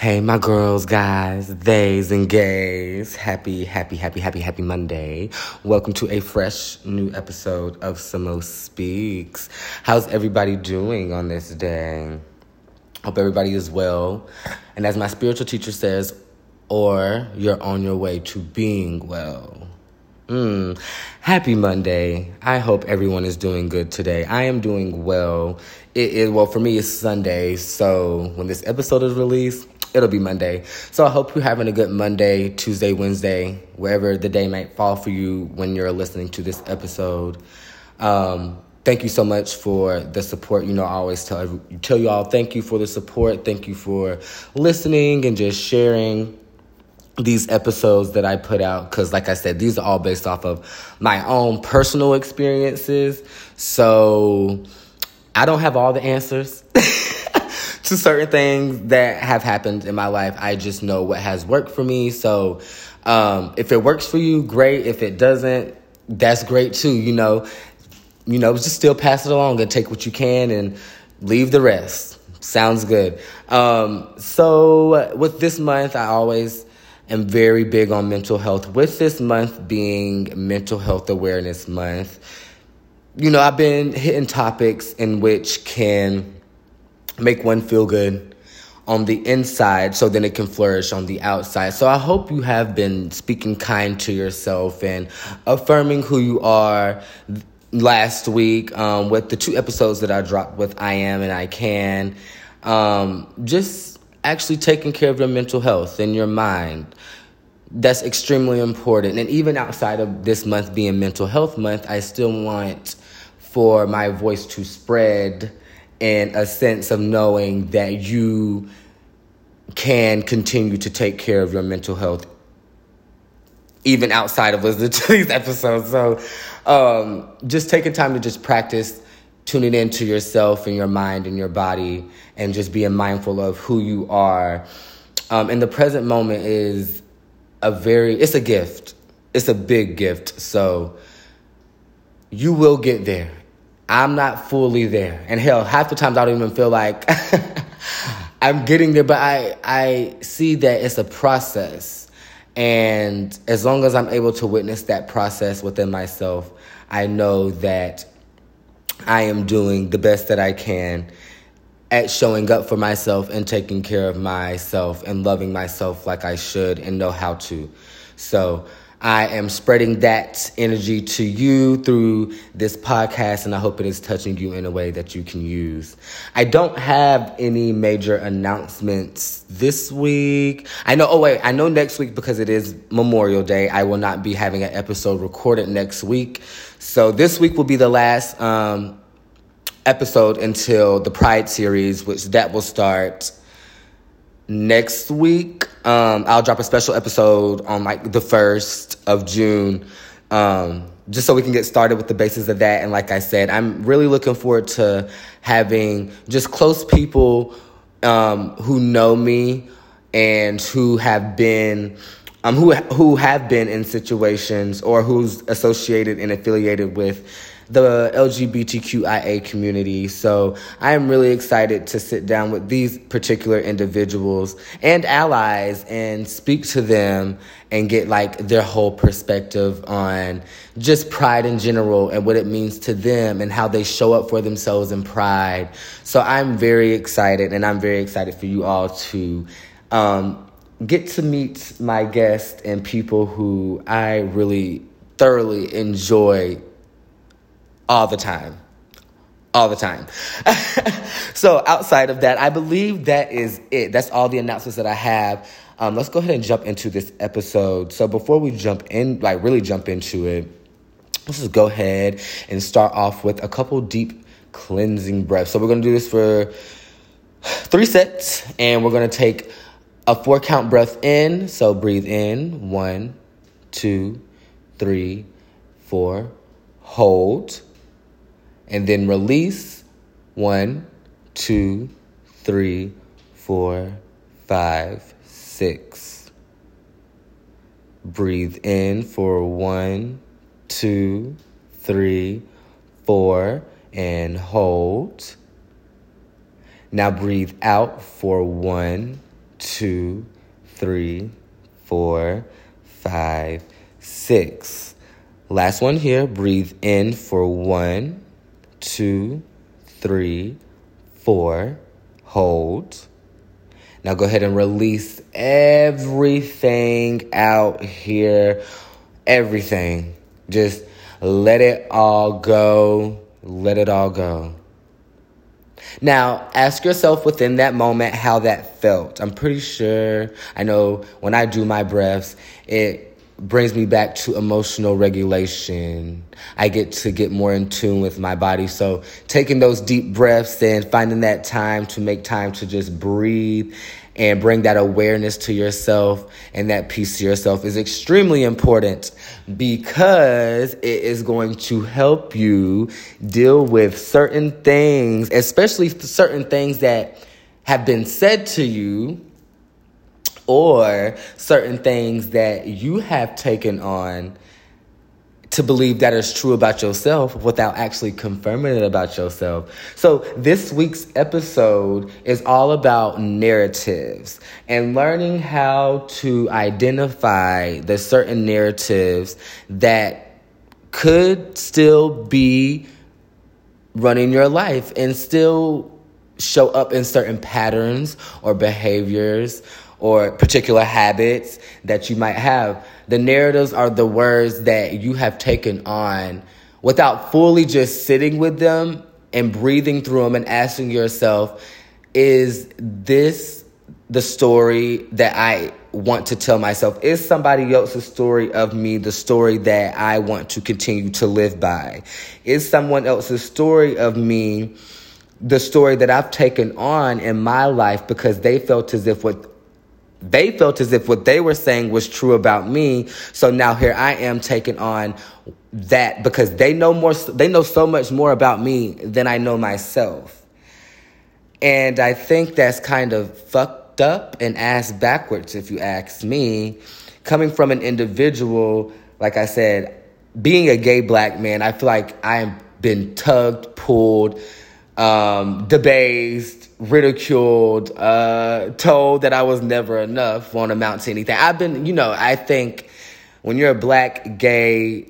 Hey, my girls, guys, theys, and gays. Happy, happy, happy, happy, happy Monday. Welcome to a fresh new episode of Samo Speaks. How's everybody doing on this day? Hope everybody is well. And as my spiritual teacher says, or you're on your way to being well. Mm. Happy Monday. I hope everyone is doing good today. I am doing well. It is, well, for me, it's Sunday. So when this episode is released, it'll be Monday. So I hope you're having a good Monday, Tuesday, Wednesday, wherever the day might fall for you when you're listening to this episode. Um, thank you so much for the support. You know, I always tell tell you all thank you for the support. Thank you for listening and just sharing these episodes that I put out because, like I said, these are all based off of my own personal experiences. So I don't have all the answers. to certain things that have happened in my life. I just know what has worked for me. So um, if it works for you, great. If it doesn't, that's great too. You know, you know, just still pass it along and take what you can and leave the rest. Sounds good. Um, so with this month, I always am very big on mental health. With this month being Mental Health Awareness Month, you know, I've been hitting topics in which can make one feel good on the inside so then it can flourish on the outside. So I hope you have been speaking kind to yourself and affirming who you are last week um, with the two episodes that I dropped with I Am and I Can. Um, just actually taking care of your mental health and your mind. That's extremely important. And even outside of this month being Mental Health Month, I still want for my voice to spread and a sense of knowing that you can continue to take care of your mental health even outside of listening to these episodes. So um, just taking time to just practice tuning into yourself and your mind and your body and just being mindful of who you are. Um, in the present moment is a very, it's a gift. It's a big gift. So you will get there. I'm not fully there. And hell, half the times I don't even feel like I'm getting there, but I, I see that it's a process. And as long as I'm able to witness that process within myself, I know that I am doing the best that I can at showing up for myself and taking care of myself and loving myself like I should and know how to. So I am spreading that energy to you through this podcast, and I hope it is touching you in a way that you can use. I don't have any major announcements this week. I know, oh, wait, I know next week because it is Memorial Day, I will not be having an episode recorded next week. So this week will be the last um, episode until the Pride series, which that will start next week. Um, I'll drop a special episode on like the first of June, um, just so we can get started with the basis of that. And like I said, I'm really looking forward to having just close people um, who know me and who have been. Um, who who have been in situations or who's associated and affiliated with the LGBTQIA community. So I am really excited to sit down with these particular individuals and allies and speak to them and get like their whole perspective on just pride in general and what it means to them and how they show up for themselves in pride. So I'm very excited and I'm very excited for you all to um, get to meet my guests and people who I really thoroughly enjoy all the time. All the time. so, outside of that, I believe that is it. That's all the announcements that I have. Um, let's go ahead and jump into this episode. So, before we jump in, like really jump into it, let's just go ahead and start off with a couple deep cleansing breaths. So, we're going to do this for three sets, and we're going to take a four count breath in. So, breathe in one, two, three, four, hold and then release one, two, three, four, five, six. Breathe in for one, two, three, four, and hold. Now breathe out for one, two, three, four, five, six. Last one here. Breathe in for one, two, three, four. Hold. Now go ahead and release everything out here. Everything. Just let it all go. Let it all go. Now, ask yourself within that moment how that felt. I'm pretty sure, I know when I do my breaths, it brings me back to emotional regulation. I get to get more in tune with my body. So, taking those deep breaths and finding that time to make time to just breathe and bring that awareness to yourself and that peace to yourself is extremely important because it is going to help you deal with certain things, especially certain things that have been said to you or certain things that you have taken on to believe that is true about yourself without actually confirming it about yourself. So, this week's episode is all about narratives and learning how to identify the certain narratives that could still be running your life and still show up in certain patterns or behaviors or particular habits that you might have. The narratives are the words that you have taken on without fully just sitting with them and breathing through them and asking yourself, is this the story that I want to tell myself? Is somebody else's story of me the story that I want to continue to live by? Is someone else's story of me the story that I've taken on in my life because they felt as if what they felt as if what they were saying was true about me. So now here I am taking on that because they know more, they know so much more about me than I know myself. And I think that's kind of fucked up and ass backwards, if you ask me. Coming from an individual, like I said, being a gay black man, I feel like I've been tugged, pulled, um, debased, ridiculed, uh, told that I was never enough, won't amount to anything. I've been, you know, I think when you're a black, gay,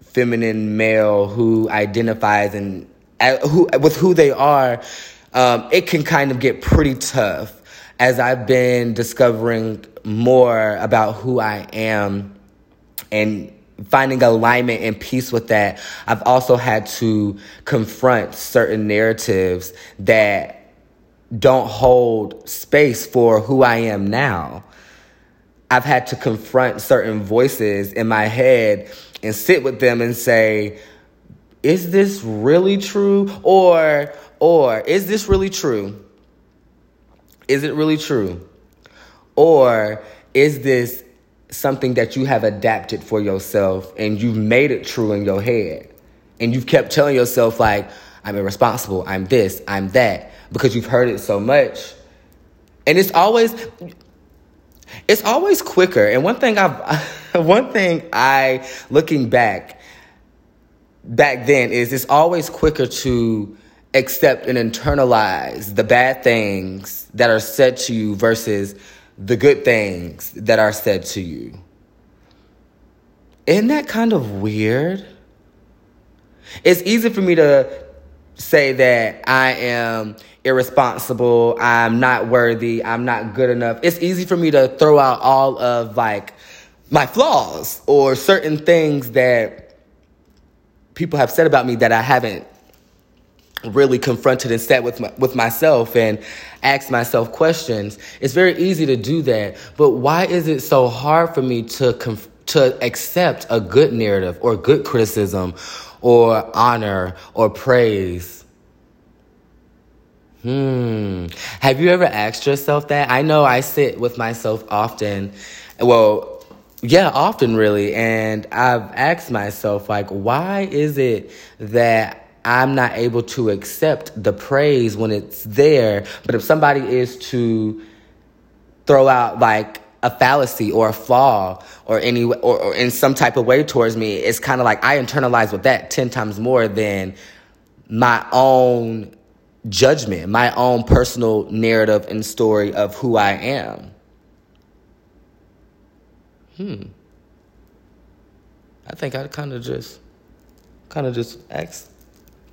feminine male who identifies and uh, who with who they are, um, it can kind of get pretty tough. As I've been discovering more about who I am and finding alignment and peace with that, I've also had to confront certain narratives that don't hold space for who I am now. I've had to confront certain voices in my head and sit with them and say, is this really true? Or, or is this really true? Is it really true? Or is this something that you have adapted for yourself and you've made it true in your head. And you've kept telling yourself, like, I'm irresponsible, I'm this, I'm that, because you've heard it so much. And it's always, it's always quicker. And one thing I've, one thing I, looking back, back then is it's always quicker to accept and internalize the bad things that are said to you versus the good things that are said to you. Isn't that kind of weird? It's easy for me to say that I am irresponsible, I'm not worthy, I'm not good enough. It's easy for me to throw out all of like my flaws or certain things that people have said about me that I haven't really confronted and sat with my, with myself and asked myself questions. It's very easy to do that, but why is it so hard for me to conf- to accept a good narrative or good criticism or honor or praise? Hmm. Have you ever asked yourself that? I know I sit with myself often. Well, yeah, often really. And I've asked myself, like, why is it that I'm not able to accept the praise when it's there. But if somebody is to throw out like a fallacy or a flaw or any or, or in some type of way towards me, it's kind of like I internalize with that 10 times more than my own judgment, my own personal narrative and story of who I am. hmm, I think I kind of just, kind of just asked,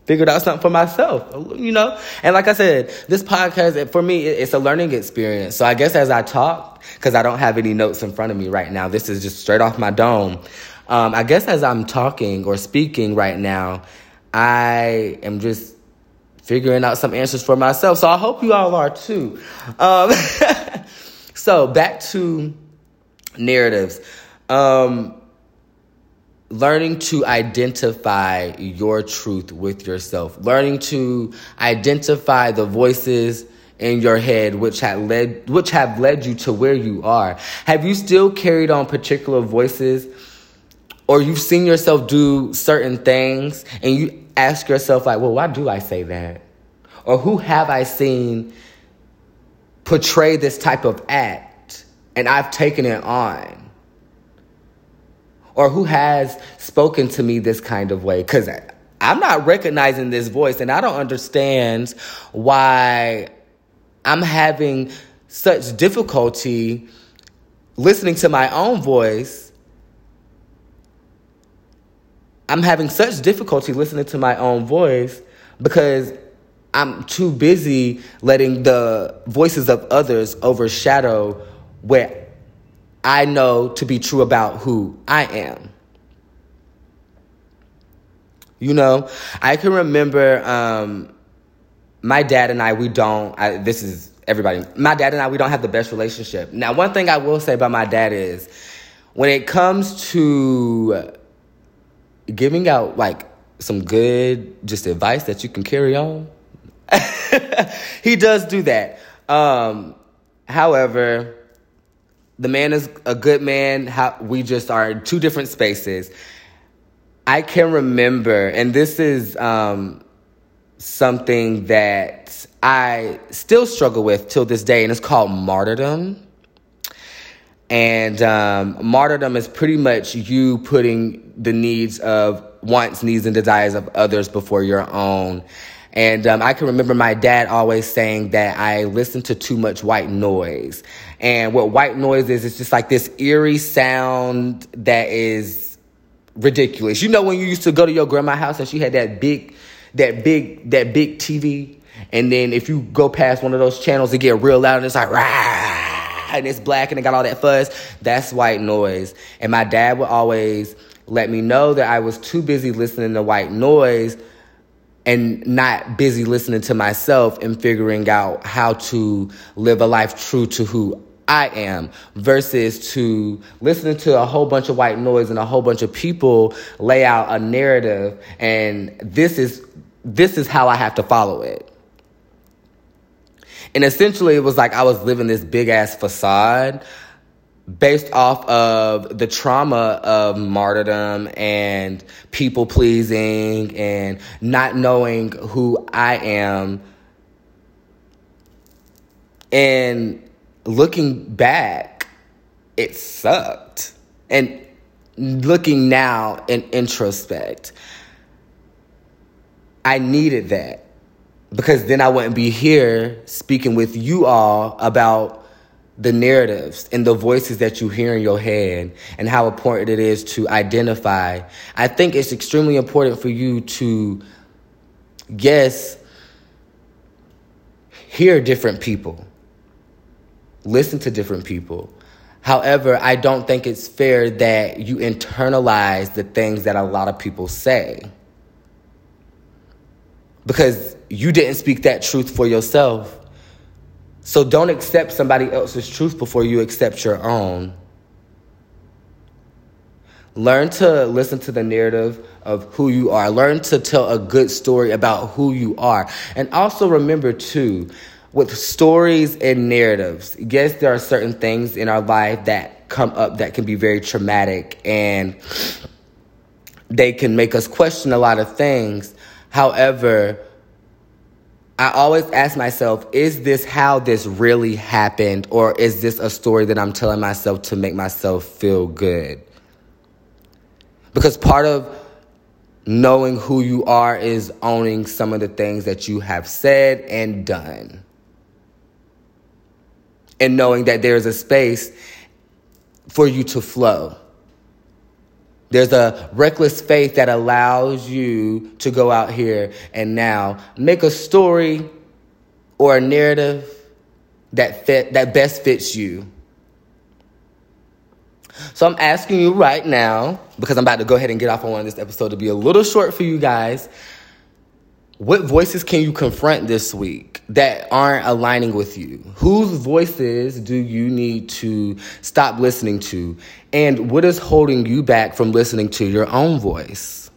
figured out something for myself, you know? And like I said, this podcast, for me, it's a learning experience. So I guess as I talk, because I don't have any notes in front of me right now, this is just straight off my dome. Um, I guess as I'm talking or speaking right now, I am just figuring out some answers for myself. So I hope you all are too. Um, so back to narratives. Um, learning to identify your truth with yourself, learning to identify the voices in your head which have led which have led you to where you are. Have you still carried on particular voices or you've seen yourself do certain things and you ask yourself like, "Well, why do I say that?" Or who have I seen portray this type of act and I've taken it on? Or who has spoken to me this kind of way. Because i'm not recognizing this voice and i don't understand why i'm having such difficulty listening to my own voice. I'm having such difficulty listening to my own voice because i'm too busy letting the voices of others overshadow where I know to be true about who I am. You know, I can remember um, my dad and I, we don't, I, this is everybody, my dad and I, we don't have the best relationship. Now, one thing I will say about my dad is when it comes to giving out like some good just advice that you can carry on, he does do that. Um, however, the man is a good man. How, we just are in two different spaces. I can remember, and this is um, something that I still struggle with till this day, and it's called martyrdom. And um, martyrdom is pretty much you putting the needs of wants, needs, and desires of others before your own. And um, I can remember my dad always saying that I listened to too much white noise. And what white noise is, it's just like this eerie sound that is ridiculous. You know, when you used to go to your grandma's house and she had that big, that big, that big TV. And then if you go past one of those channels, it get real loud and it's like, rah, and it's black and it got all that fuzz. That's white noise. And my dad would always let me know that I was too busy listening to white noise and not busy listening to myself and figuring out how to live a life true to who I am versus to listening to a whole bunch of white noise and a whole bunch of people lay out a narrative and this is this is how I have to follow it. And essentially it was like I was living this big ass facade based off of the trauma of martyrdom and people pleasing and not knowing who I am. And looking back, it sucked. And looking now in introspect, I needed that because then I wouldn't be here speaking with you all about the narratives and the voices that you hear in your head and how important it is to identify. I think it's extremely important for you to, guess, hear different people, listen to different people. However, I don't think it's fair that you internalize the things that a lot of people say. Because you didn't speak that truth for yourself. So don't accept somebody else's truth before you accept your own. Learn to listen to the narrative of who you are. Learn to tell a good story about who you are. And also remember, too, with stories and narratives, yes, there are certain things in our life that come up that can be very traumatic and they can make us question a lot of things. However, I always ask myself, is this how this really happened? Or is this a story that I'm telling myself to make myself feel good? Because part of knowing who you are is owning some of the things that you have said and done. And knowing that there's a space for you to flow. There's a reckless faith that allows you to go out here and now make a story or a narrative that fit, that best fits you. So I'm asking you right now, because I'm about to go ahead and get off on one of this episode to be a little short for you guys. What voices can you confront this week that aren't aligning with you? Whose voices do you need to stop listening to? And what is holding you back from listening to your own voice?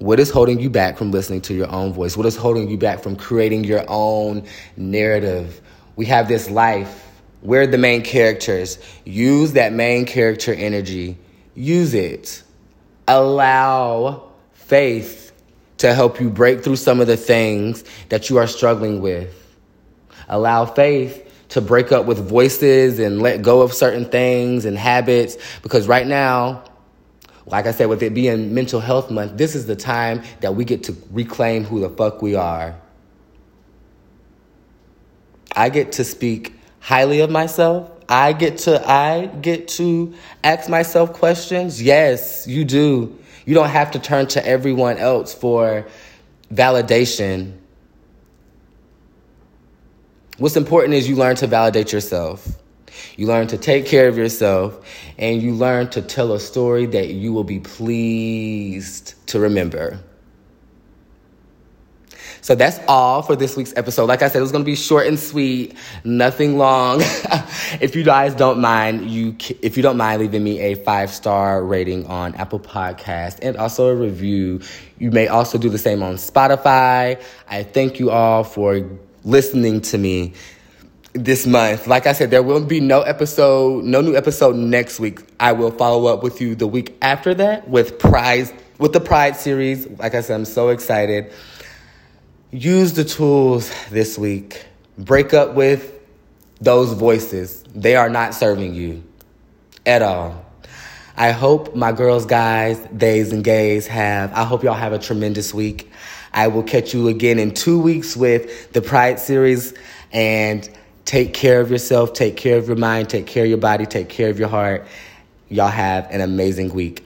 What is holding you back from listening to your own voice? What is holding you back from creating your own narrative? We have this life. We're the main characters. Use that main character energy. Use it allow faith to help you break through some of the things that you are struggling with. Allow faith to break up with voices and let go of certain things and habits because right now, like I said, with it being mental health month, this is the time that we get to reclaim who the fuck we are. I get to speak highly of myself I get to I get to ask myself questions. Yes, you do. You don't have to turn to everyone else for validation. What's important is you learn to validate yourself. You learn to take care of yourself and you learn to tell a story that you will be pleased to remember. So that's all for this week's episode. Like I said, it was going to be short and sweet, nothing long. if you guys don't mind, you if you don't mind leaving me a five star rating on Apple Podcast and also a review. You may also do the same on Spotify. I thank you all for listening to me this month. Like I said, there will be no episode, no new episode next week. I will follow up with you the week after that with Pride with the Pride series. Like I said, I'm so excited use the tools this week. Break up with those voices. They are not serving you at all. I hope my girls, guys, days, and gays have, I hope y'all have a tremendous week. I will catch you again in two weeks with the Pride series and take care of yourself, take care of your mind, take care of your body, take care of your heart. Y'all have an amazing week.